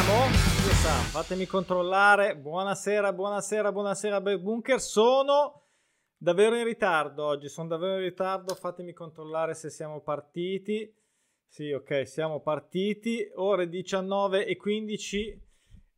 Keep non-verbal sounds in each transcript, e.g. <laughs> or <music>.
siamo? Chi sa, fatemi controllare. Buonasera, buonasera, buonasera Bunker. Sono davvero in ritardo oggi, sono davvero in ritardo. Fatemi controllare se siamo partiti. Sì, ok, siamo partiti. Ore 19 e 15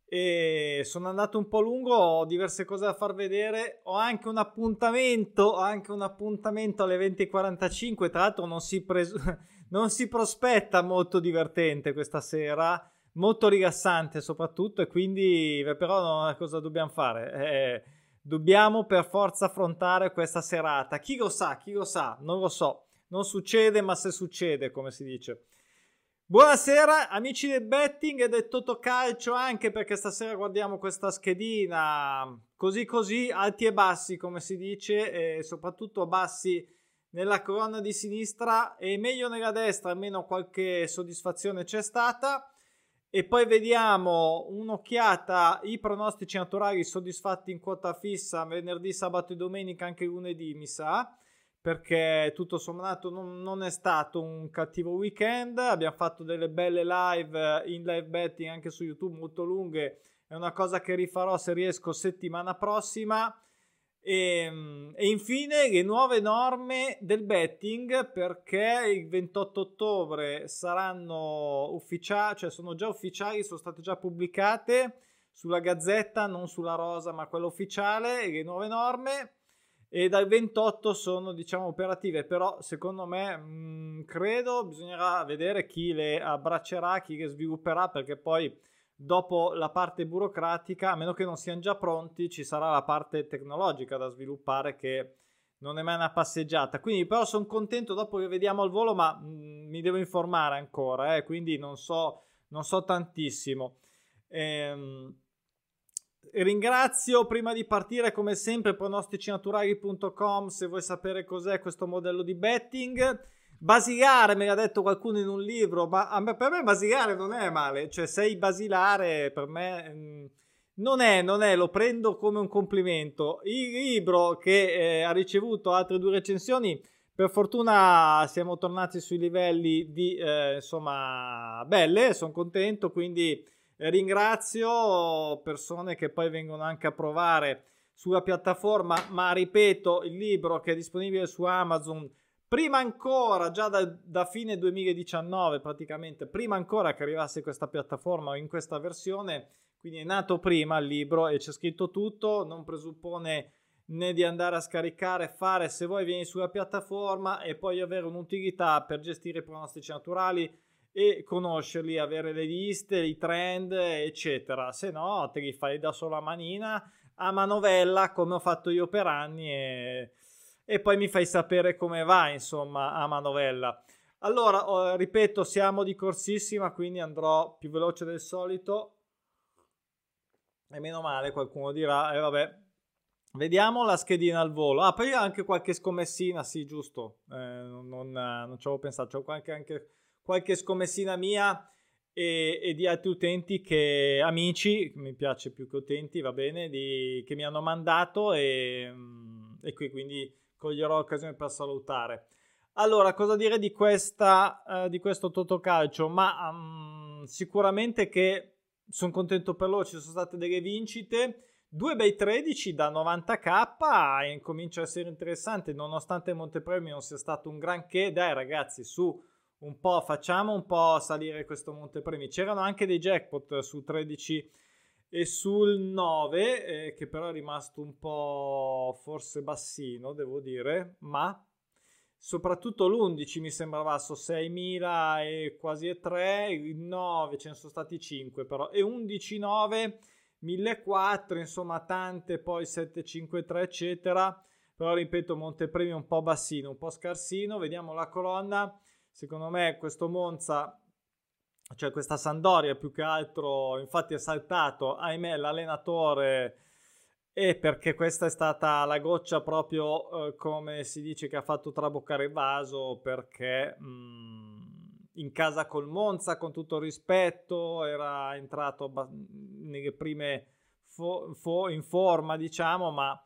e sono andato un po' lungo, ho diverse cose da far vedere, ho anche un appuntamento, ho anche un appuntamento alle 20.45, tra l'altro non si, pres- <laughs> non si prospetta molto divertente questa sera, molto rilassante soprattutto e quindi però cosa dobbiamo fare? Eh, dobbiamo per forza affrontare questa serata, chi lo sa, chi lo sa, non lo so, non succede ma se succede come si dice. Buonasera amici del betting e del Totocalcio anche perché stasera guardiamo questa schedina così così alti e bassi come si dice e soprattutto bassi nella colonna di sinistra e meglio nella destra almeno qualche soddisfazione c'è stata e poi vediamo un'occhiata i pronostici naturali soddisfatti in quota fissa venerdì, sabato e domenica anche lunedì mi sa perché tutto sommato non, non, è stato un cattivo weekend. Abbiamo fatto delle belle live in live betting anche su YouTube molto lunghe. È una cosa che rifarò se riesco settimana prossima. E, ehm, e infine le nuove norme del betting perché il 28 ottobre saranno ufficiali, cioè sono già ufficiali, sono state già pubblicate sulla Gazzetta, non sulla Rosa, ma quella ufficiale, le nuove norme e dal 28 sono diciamo operative. Però secondo me mh, mm, credo bisognerà vedere chi le abbraccerà chi le svilupperà perché poi dopo la parte burocratica a meno che non siano già pronti ci sarà la parte tecnologica da sviluppare che non è mai una passeggiata quindi però sono contento dopo che vediamo al volo ma mh, mm, mi devo informare ancora eh, quindi non so non so tantissimo ehm Ringrazio prima di partire come sempre pronosticinaturali.com se vuoi sapere cos'è questo modello di betting. Basilare, me l'ha detto qualcuno in un libro, ma me, per me basilare non è male, cioè sei basilare per me mh, mm, non è, non è, lo prendo come un complimento. Il libro che eh, ha ricevuto altre due recensioni, per fortuna siamo tornati sui livelli di, eh, insomma, belle, sono contento, quindi Ringrazio persone che poi vengono anche a provare sulla piattaforma, ma ripeto, il libro che è disponibile su Amazon prima ancora, già da, da, fine 2019 praticamente, prima ancora che arrivasse questa piattaforma o in questa versione, quindi è nato prima il libro e c'è scritto tutto, non presuppone né di andare a scaricare, fare se vuoi vieni sulla piattaforma e poi avere un'utilità per gestire i pronostici naturali, e conoscerli, avere le liste, i trend, eccetera. Se no, te li fai da sola manina a manovella, come ho fatto io per anni, e, e poi mi fai sapere come va, insomma, a manovella. Allora, oh, ripeto, siamo di corsissima, quindi andrò più veloce del solito. E meno male, qualcuno dirà, e eh, vabbè, Vediamo la schedina al volo. Ah, poi anche qualche scommessina, sì, giusto. Eh, non, non, ci avevo pensato. C'ho qualche anche qualche scommessina mia e, e, di altri utenti che amici, mi piace più che utenti, va bene, di, che mi hanno mandato e, mm, e qui quindi coglierò l'occasione per salutare. Allora, cosa dire di, questa, uh, di questo Totocalcio? Ma um, sicuramente che sono contento per loro, ci sono state delle vincite. Due bei 13 da 90k e comincia a essere interessante, nonostante Montepremi non sia stato un granché. Dai ragazzi, su un po', facciamo un po' salire questo montepremi. C'erano anche dei jackpot sul 13 e sul 9, eh, che però è rimasto un po' forse bassino, devo dire, ma soprattutto l'11 mi sembrava su 6.000 e quasi 3, il 9 ce ne sono stati 5 però, e 11, 9, 1.400, insomma tante, poi 753 eccetera, però ripeto montepremi un po' bassino, un po' scarsino, vediamo la colonna, secondo me questo Monza, cioè questa Sandoria più che altro, infatti è saltato, ahimè, l'allenatore e perché questa è stata la goccia proprio eh, come si dice che ha fatto traboccare il vaso perché mh, mm, in casa col Monza con tutto rispetto era entrato nelle prime fo- fo- in forma diciamo ma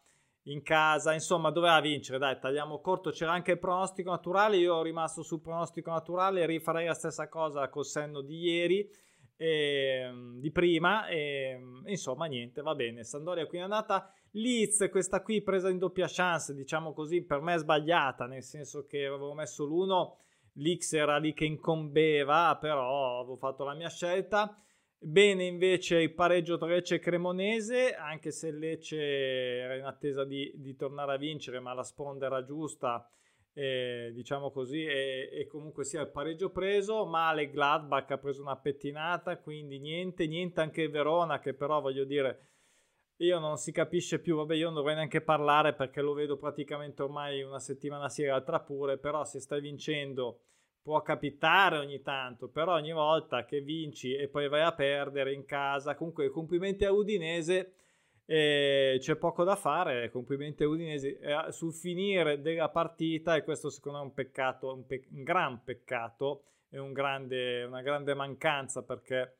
in casa, insomma doveva vincere, dai tagliamo corto, c'era anche il pronostico naturale, io ho rimasto sul pronostico naturale, rifarei la stessa cosa col senno di ieri e, ehm, di prima e insomma niente va bene Sandoria qui è andata Leeds questa qui presa in doppia chance diciamo così per me è sbagliata nel senso che avevo messo l'uno l'X era lì che incombeva però avevo fatto la mia scelta bene invece il pareggio tra Lecce e Cremonese anche se Lecce era in attesa di, di tornare a vincere ma la sponda era giusta eh, diciamo così, e, e, comunque sia il pareggio preso. Male Gladbach ha preso una pettinata, quindi niente, niente anche Verona, che però voglio dire, io non si capisce più, vabbè, io non dovrei neanche parlare perché lo vedo praticamente ormai una settimana sì, l'altra pure, però se stai vincendo può capitare ogni tanto, però ogni volta che vinci e poi vai a perdere in casa, comunque complimenti a Udinese e c'è poco da fare, complimenti a Udinese eh, sul finire della partita e questo secondo me è un peccato, un, pe- un gran peccato e un grande, una grande mancanza perché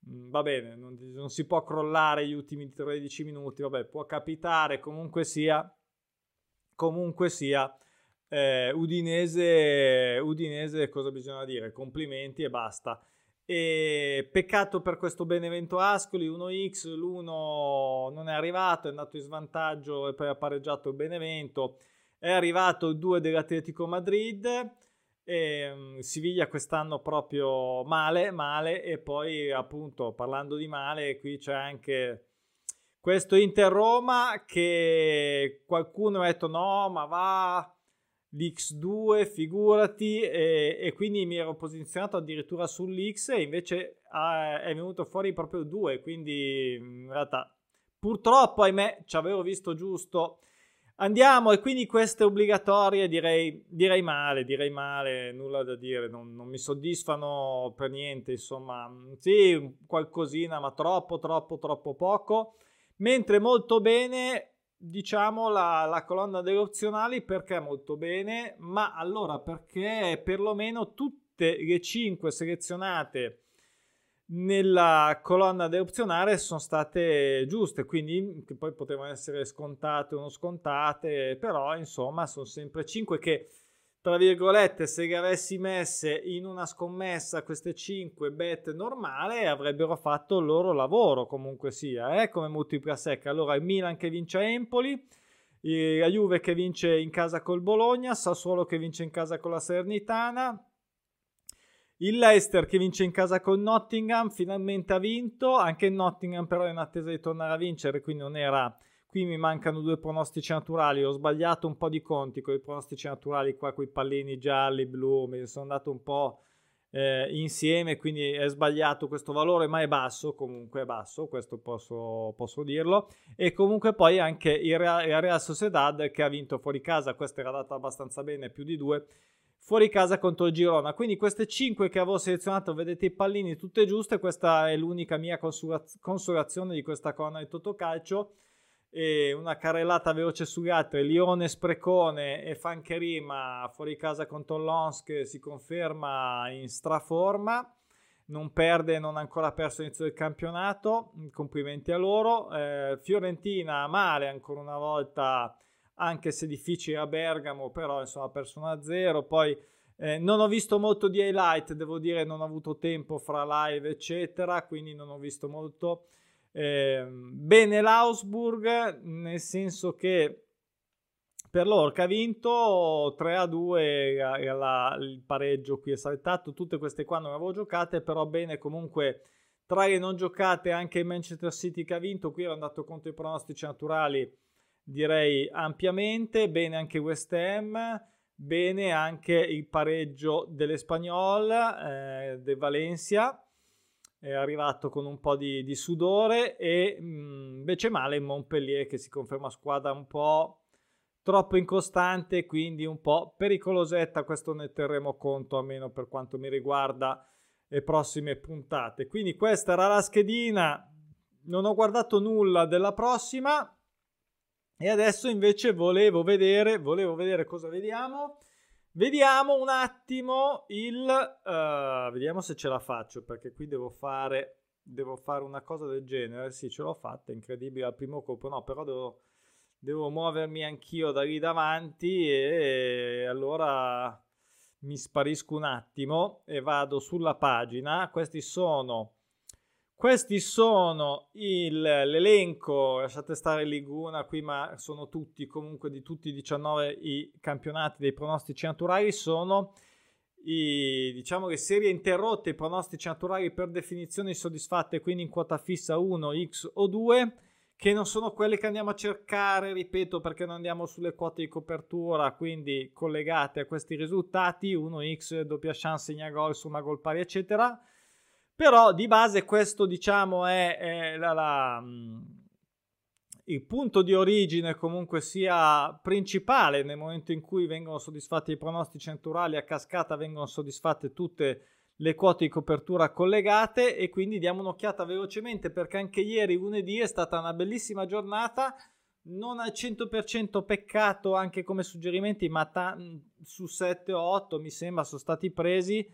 mh, mm, va bene, non, non, si può crollare gli ultimi 13 minuti, vabbè, può capitare, comunque sia, comunque sia, eh, Udinese, Udinese cosa bisogna dire? Complimenti e basta. E peccato per questo Benevento Ascoli 1x, l'uno non è arrivato, è andato in svantaggio e poi ha pareggiato il Benevento. È arrivato il 2 dell'Atletico Madrid. E, um, Siviglia quest'anno proprio male, male. E poi, appunto, parlando di male, qui c'è anche questo Inter Roma che qualcuno ha detto no, ma va l'X2, figurati, e, e, quindi mi ero posizionato addirittura sull'X e invece ah, è venuto fuori proprio il 2, quindi in realtà purtroppo, ahimè, ci avevo visto giusto. Andiamo e quindi queste obbligatorie direi, direi male, direi male, nulla da dire, non, non mi soddisfano per niente, insomma, sì, qualcosina, ma troppo, troppo, troppo poco. Mentre molto bene diciamo la, la, colonna delle opzionali perché molto bene, ma allora perché perlomeno tutte le 5 selezionate nella colonna delle opzionali sono state giuste, quindi che poi potevano essere scontate o non scontate, però insomma sono sempre 5 che tra virgolette, se le avessi messe in una scommessa queste 5 bet normale avrebbero fatto il loro lavoro comunque sia, eh? come multipla secca. Allora il Milan che vince a Empoli, la Juve che vince in casa col Bologna, Sassuolo che vince in casa con la Sernitana, il Leicester che vince in casa con Nottingham, finalmente ha vinto, anche Nottingham però è in attesa di tornare a vincere, quindi non era Qui mi mancano due pronostici naturali. Ho sbagliato un po' di conti con i pronostici naturali qua, con i pallini gialli, blu. Mi sono andato un po' eh, insieme, quindi è sbagliato questo valore, ma è basso. Comunque è basso, questo posso, posso dirlo. E comunque poi anche il Real, Real Sociedad che ha vinto fuori casa. Questa era data abbastanza bene, più di due fuori casa contro il Girona. Quindi queste 5 che avevo selezionato, vedete i pallini tutte giuste. Questa è l'unica mia consolazione di questa corona di Totocalcio e una carrellata veloce sugli altri Lione, Sprecone e Fancherima fuori casa con che si conferma in straforma non perde, non ha ancora perso l'inizio del campionato complimenti a loro eh, Fiorentina male ancora una volta anche se difficile a Bergamo però insomma ha perso 1-0 poi eh, non ho visto molto di highlight devo dire non ho avuto tempo fra live eccetera quindi non ho visto molto eh, bene l'Augsburg, nel senso che per l'Orca ha vinto 3 a 2 la, il pareggio qui è saltato tutte queste qua non le avevo giocate però bene comunque tra le non giocate anche il Manchester City che ha vinto qui ero andato contro i pronostici naturali direi ampiamente. Bene anche West Ham bene anche il pareggio dell'Espagnol eh, de Valencia è arrivato con un po' di, di sudore e mh, mm, invece male Montpellier che si conferma squadra un po' troppo incostante quindi un po' pericolosetta questo ne terremo conto almeno per quanto mi riguarda le prossime puntate. Quindi questa era la schedina non ho guardato nulla della prossima e adesso invece volevo vedere volevo vedere cosa vediamo Vediamo un attimo il... Uh, vediamo se ce la faccio perché qui devo fare, devo fare una cosa del genere. Sì, ce l'ho fatta, incredibile al primo colpo. No, però devo, devo muovermi anch'io da lì davanti e allora mi sparisco un attimo e vado sulla pagina. Questi sono Questi sono il, l'elenco, lasciate stare Liguna qui, ma sono tutti comunque di tutti i 19 i campionati dei pronostici naturali, sono i, diciamo le serie interrotte, i pronostici naturali per definizione insoddisfatte, quindi in quota fissa 1, X o 2, che non sono quelle che andiamo a cercare, ripeto, perché non andiamo sulle quote di copertura, quindi collegate a questi risultati, 1X, doppia chance, segna gol, somma gol pari, eccetera. Però di base questo, diciamo, è, è la, la mm, il punto di origine comunque sia principale nel momento in cui vengono soddisfatti i pronostici naturali a cascata vengono soddisfatte tutte le quote di copertura collegate e quindi diamo un'occhiata velocemente perché anche ieri lunedì è stata una bellissima giornata. Non al 100% peccato anche come suggerimenti ma ta- su 7 o 8 mi sembra sono stati presi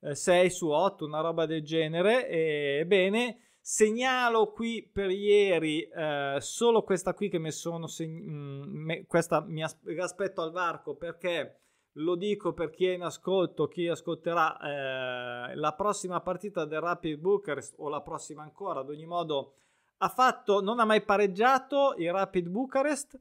6 su 8 una roba del genere. E bene Segnalo qui per ieri eh, solo questa qui che mi sono seg- mm, me, questa mi as- aspetto al varco perché lo dico per chi è in ascolto, chi ascolterà eh, la prossima partita del Rapid Bucharest o la prossima ancora, ad ogni modo ha fatto, non ha mai pareggiato il Rapid Bucharest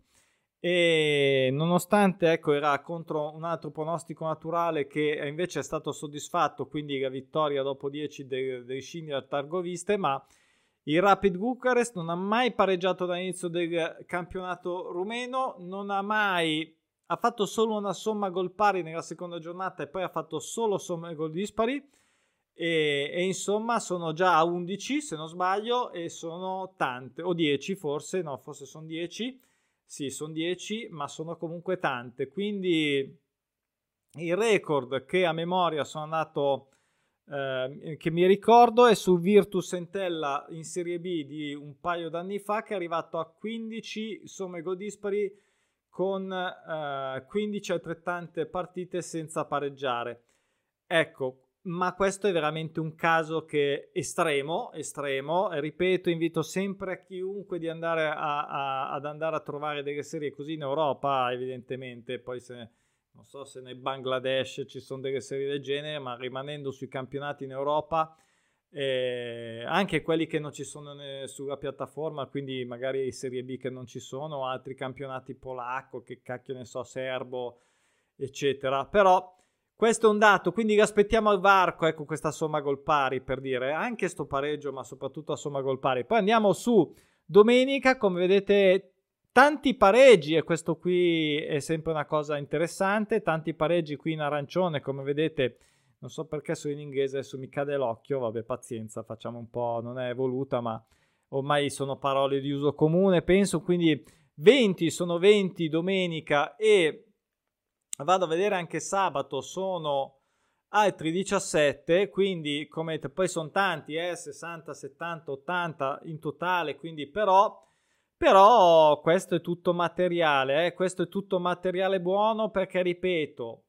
e nonostante ecco, era contro un altro pronostico naturale che invece è stato soddisfatto, quindi la vittoria dopo 10 dei, dei Scindia Targoviste, ma il Rapid Bucharest non ha mai pareggiato dall'inizio del campionato rumeno, non ha mai ha fatto solo una somma gol pari nella seconda giornata e poi ha fatto solo somme gol dispari. E, e, insomma sono già a 11 se non sbaglio e sono tante o 10 forse no forse sono 10 sì, sono 10, ma sono comunque tante. Quindi il record che a memoria sono andato, eh, che mi ricordo, è sul Virtus Entella in Serie B di un paio d'anni fa, che è arrivato a 15 somme gol dispari con eh, 15 altrettante partite senza pareggiare. Ecco, ma questo è veramente un caso che estremo, estremo. ripeto, invito sempre a chiunque di andare a, a, ad andare a trovare delle serie così in Europa, evidentemente, poi se non so se nel Bangladesh ci sono delle serie del genere, ma rimanendo sui campionati in Europa, eh, anche quelli che non ci sono sulla piattaforma, quindi magari Serie B che non ci sono, altri campionati polacco, che cacchio ne so, serbo, eccetera. Però questo è un dato, quindi aspettiamo al varco, ecco questa somma gol pari per dire, anche sto pareggio, ma soprattutto a somma gol pari. Poi andiamo su domenica, come vedete tanti pareggi e questo qui è sempre una cosa interessante, tanti pareggi qui in arancione, come vedete, non so perché sono in inglese, adesso mi cade l'occhio, vabbè pazienza, facciamo un po', non è voluta, ma ormai sono parole di uso comune, penso, quindi 20 sono 20 domenica e vado a vedere anche sabato sono altri 17 quindi come poi sono tanti eh, 60 70 80 in totale quindi però però questo è tutto materiale eh, questo è tutto materiale buono perché ripeto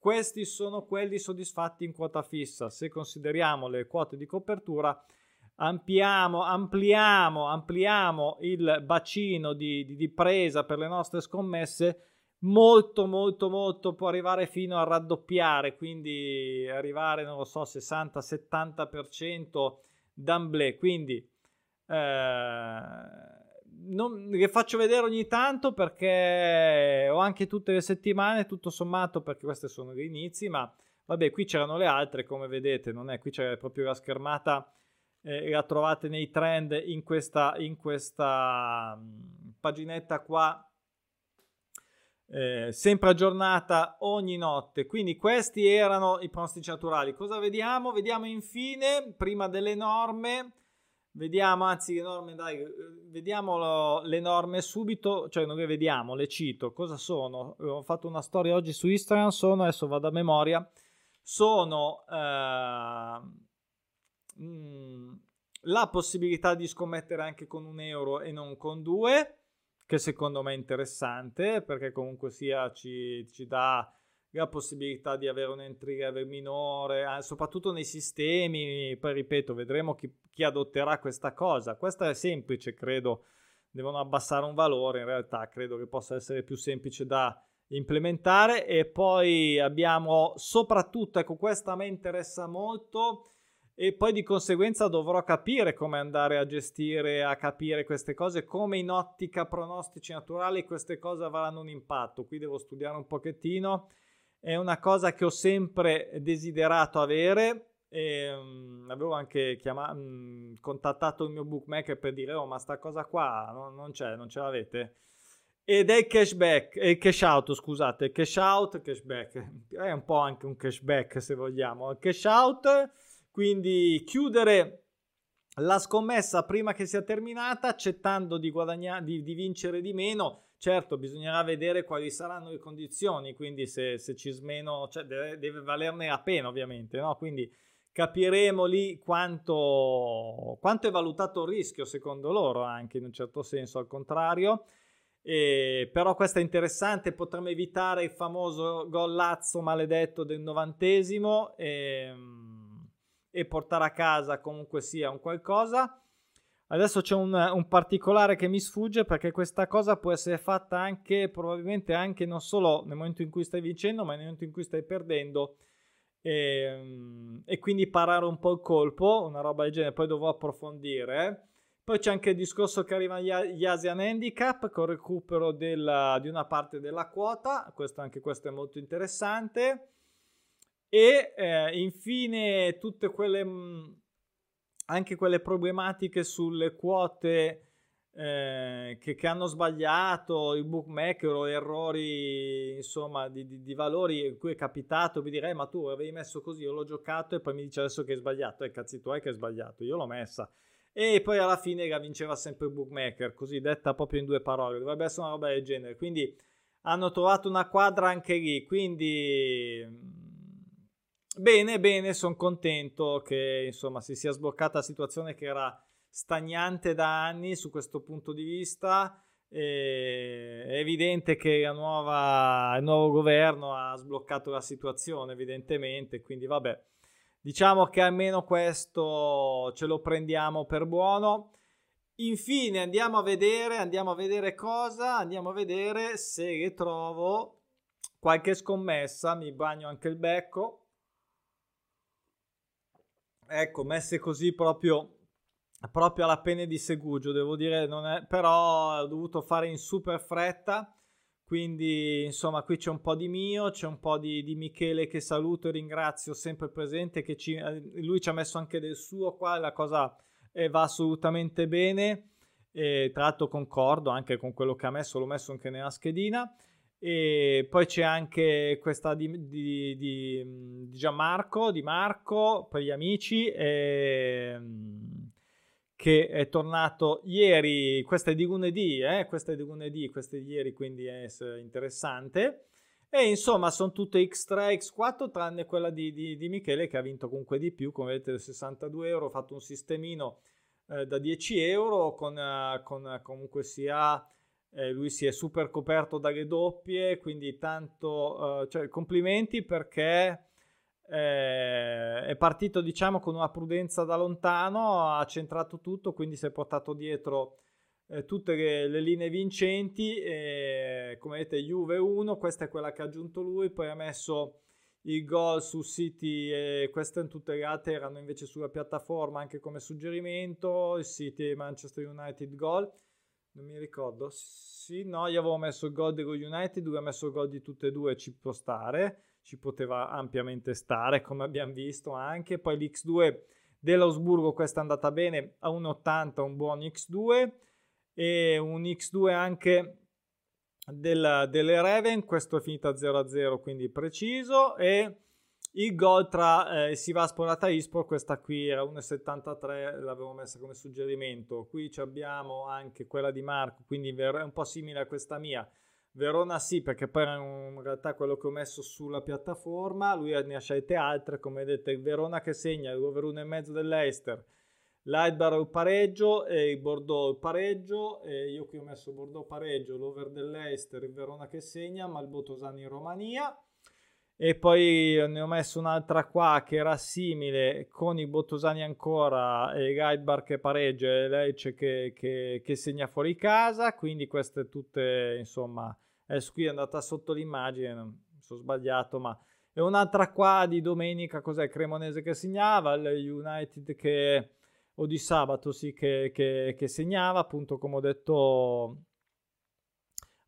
questi sono quelli soddisfatti in quota fissa. Se consideriamo le quote di copertura ampliamo, ampliamo, ampliamo il bacino di, di, di presa per le nostre scommesse molto molto molto può arrivare fino a raddoppiare quindi arrivare non lo so 60 70% d'amblè. Quindi eh, non, le faccio vedere ogni tanto perché ho anche tutte le settimane tutto sommato perché questi sono gli inizi ma vabbè qui c'erano le altre come vedete non è qui c'è proprio la schermata eh, la trovate nei trend in questa in questa mm, paginetta qua eh, sempre aggiornata ogni notte. Quindi questi erano i pronostici naturali. Cosa vediamo? Vediamo infine, prima delle norme, vediamo, anzi le norme, dai, vediamo le norme subito, cioè non le vediamo, le cito. Cosa sono? Ho fatto una storia oggi su Instagram, sono, adesso vado a memoria, sono... Eh, la possibilità di scommettere anche con un euro e non con due, che secondo me è interessante perché comunque sia ci, ci dà la possibilità di avere un minore, soprattutto nei sistemi. Poi ripeto, vedremo chi, chi, adotterà questa cosa. Questa è semplice, credo. Devono abbassare un valore, in realtà credo che possa essere più semplice da implementare. E poi abbiamo soprattutto, ecco, questa mi interessa molto e poi di conseguenza dovrò capire come andare a gestire, a capire queste cose, come in ottica pronostici naturali queste cose avranno un impatto. Qui devo studiare un pochettino. È una cosa che ho sempre desiderato avere. E, um, avevo anche chiama- um, contattato il mio bookmaker per dire: Oh, ma sta cosa qua no, non c'è, non ce l'avete. Ed è il cashback, il cash out, scusate, cash out, cashback. È un po' anche un cashback se vogliamo. Cash out quindi chiudere la scommessa prima che sia terminata, accettando di, guadagnare, di, di vincere di meno. Certo, bisognerà vedere quali saranno le condizioni, quindi se, se ci smeno, cioè deve, deve, valerne la pena ovviamente, no? Quindi capiremo lì quanto, quanto, è valutato il rischio secondo loro, anche in un certo senso al contrario. E, però questo è interessante, potremmo evitare il famoso gol Lazzo maledetto del novantesimo. Ehm, e portare a casa comunque sia un qualcosa. Adesso c'è un, un, particolare che mi sfugge perché questa cosa può essere fatta anche probabilmente anche non solo nel momento in cui stai vincendo, ma nel momento in cui stai perdendo. E, ehm, e quindi parare un po' il colpo, una roba del genere, poi dovrò approfondire. Poi c'è anche il discorso che arrivano gli, Asian Handicap con recupero della, di una parte della quota, questo, anche questo è molto interessante. E eh, infine tutte quelle, mm, anche quelle problematiche sulle quote eh, che, che, hanno sbagliato il bookmaker o errori insomma di, di, di, valori in cui è capitato mi direi ma tu avevi messo così io l'ho giocato e poi mi dice adesso che hai sbagliato e eh, cazzi tu hai che hai sbagliato io l'ho messa e poi alla fine la vinceva sempre il bookmaker così detta proprio in due parole dovrebbe essere una roba del genere quindi hanno trovato una quadra anche lì quindi Bene, bene, sono contento che insomma si sia sbloccata la situazione che era stagnante da anni su questo punto di vista. E è evidente che nuova, il nuovo governo ha sbloccato la situazione, evidentemente, quindi vabbè, diciamo che almeno questo ce lo prendiamo per buono. Infine andiamo a vedere, andiamo a vedere cosa, andiamo a vedere se trovo qualche scommessa, mi bagno anche il becco ecco, messe così proprio, proprio alla pene di Segugio, devo dire, è, però ho dovuto fare in super fretta. Quindi, insomma, qui c'è un po' di mio, c'è un po' di, di Michele che saluto e ringrazio sempre presente, che ci, eh, lui ci ha messo anche del suo qua, la cosa eh, va assolutamente bene. E, tra l'altro concordo anche con quello che ha messo, l'ho messo anche nella schedina. E poi c'è anche questa di, di, di, di Gianmarco, di Marco, per gli amici, ehm, che è tornato ieri, questa è di lunedì, eh? questa è di lunedì, questa è di ieri, quindi è interessante. E insomma sono tutte X3, X4, tranne quella di, di, Michele che ha vinto comunque di più, come vedete 62 euro, ho fatto un sistemino eh, da 10 euro con, uh, con comunque sia eh, lui si è super coperto dalle doppie, quindi tanto, uh, cioè, complimenti perché eh, è partito diciamo con una prudenza da lontano, ha centrato tutto, quindi si è portato dietro eh, tutte le, le, linee vincenti, e, come vedete Juve 1, questa è quella che ha aggiunto lui, poi ha messo il gol su City e queste tutte le altre erano invece sulla piattaforma anche come suggerimento, City e Manchester United gol non mi ricordo. Sì, no, io avevo messo il gol dello United, lui ha messo il gol di tutte e due, ci può stare, ci poteva ampiamente stare, come abbiamo visto anche. Poi l'X2 dell'Ausburgo, questa è andata bene, a 1,80 un buon X2 e un X2 anche del, delle Raven, questo è finito a 0-0, quindi preciso e il gol tra eh, Sivaspor e Ataispor, questa qui era 1,73, l'avevo messa come suggerimento. Qui abbiamo anche quella di Marco, quindi è un po' simile a questa mia. Verona sì, perché poi era in realtà quello che ho messo sulla piattaforma. Lui ne ha scelte altre, come vedete, Verona che segna, l'over 1,5 dell'Eister, l'Aidbar il pareggio e il Bordeaux il pareggio. E io qui ho messo Bordeaux pareggio, l'over dell'Eister, il Verona che segna, ma il Botosani in Romania e poi ne ho messo un'altra qua che era simile con i Bottosani ancora e Guidebar che pareggia e Lecce che, che, che, segna fuori casa quindi queste tutte insomma è qui è andata sotto l'immagine non sono sbagliato ma e un'altra qua di domenica, cos'è? Cremonese che segnava, il United che, o di sabato sì, che, che segnava, appunto come ho detto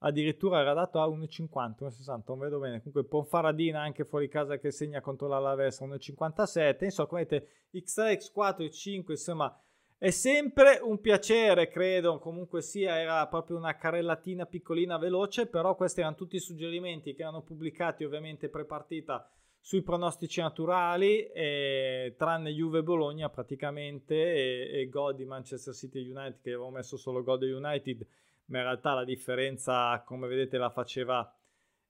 addirittura era dato a 1,50, 1,60, non vedo bene. Comunque Ponfaradina anche fuori casa che segna contro l'Alaves a 1,57. Insomma, come vedete, X3, X4, X5, insomma, è sempre un piacere, credo, comunque sia, era proprio una carellatina piccolina veloce, però questi erano tutti i suggerimenti che erano pubblicati ovviamente pre-partita sui pronostici naturali, e, tranne Juve Bologna praticamente e, e gol di Manchester City United, che avevo messo solo gol di United, ma in realtà la differenza, come vedete, la faceva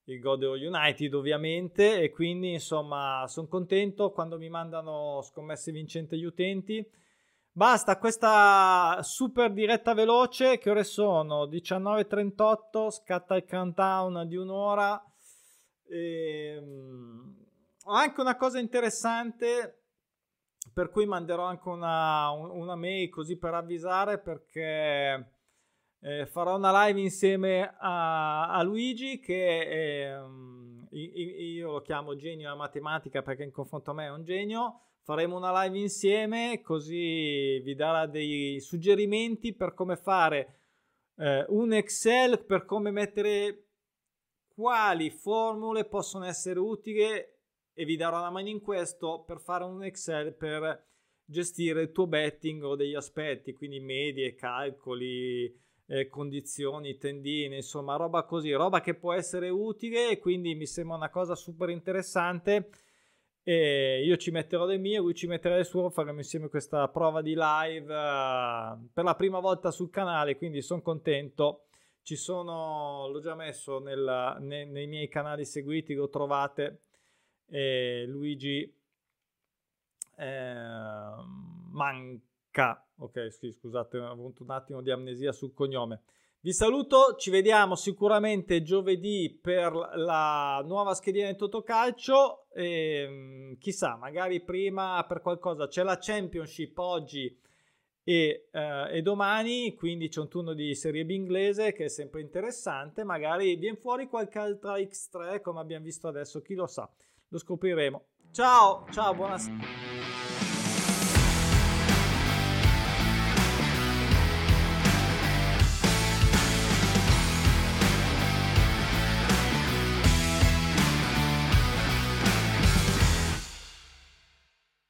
il gol dello United ovviamente e quindi insomma sono contento quando mi mandano scommesse vincenti gli utenti Basta questa super diretta veloce. Che ore sono? 19.38. Scatta il countdown di un'ora. E, um, ho anche una cosa interessante. Per cui manderò anche una, una mail così per avvisare. Perché eh, farò una live insieme a, a Luigi. Che è, um, io lo chiamo genio della matematica perché in confronto a me è un genio faremo una live insieme così vi darà dei suggerimenti per come fare eh, un Excel, per come mettere quali formule possono essere utili e vi darò una mano in questo per fare un Excel per gestire il tuo betting o degli aspetti, quindi medie, calcoli, eh, condizioni, tendine, insomma roba così, roba che può essere utile quindi mi sembra una cosa super interessante e io ci metterò le mie, lui ci metterà le sue, faremo insieme questa prova di live uh, per la prima volta sul canale, quindi sono contento. Ci sono, l'ho già messo nel, nei, nei miei canali seguiti, lo trovate. E Luigi eh, Manca, ok, scusate, ho avuto un attimo di amnesia sul cognome. Vi saluto, ci vediamo sicuramente giovedì per la nuova schedina di Totocalcio e ehm, chissà, magari prima per qualcosa c'è la Championship oggi e, eh, e, domani, quindi c'è un turno di Serie B inglese che è sempre interessante, magari viene fuori qualche altra X3 come abbiamo visto adesso, chi lo sa, lo scopriremo. Ciao, ciao, buonasera.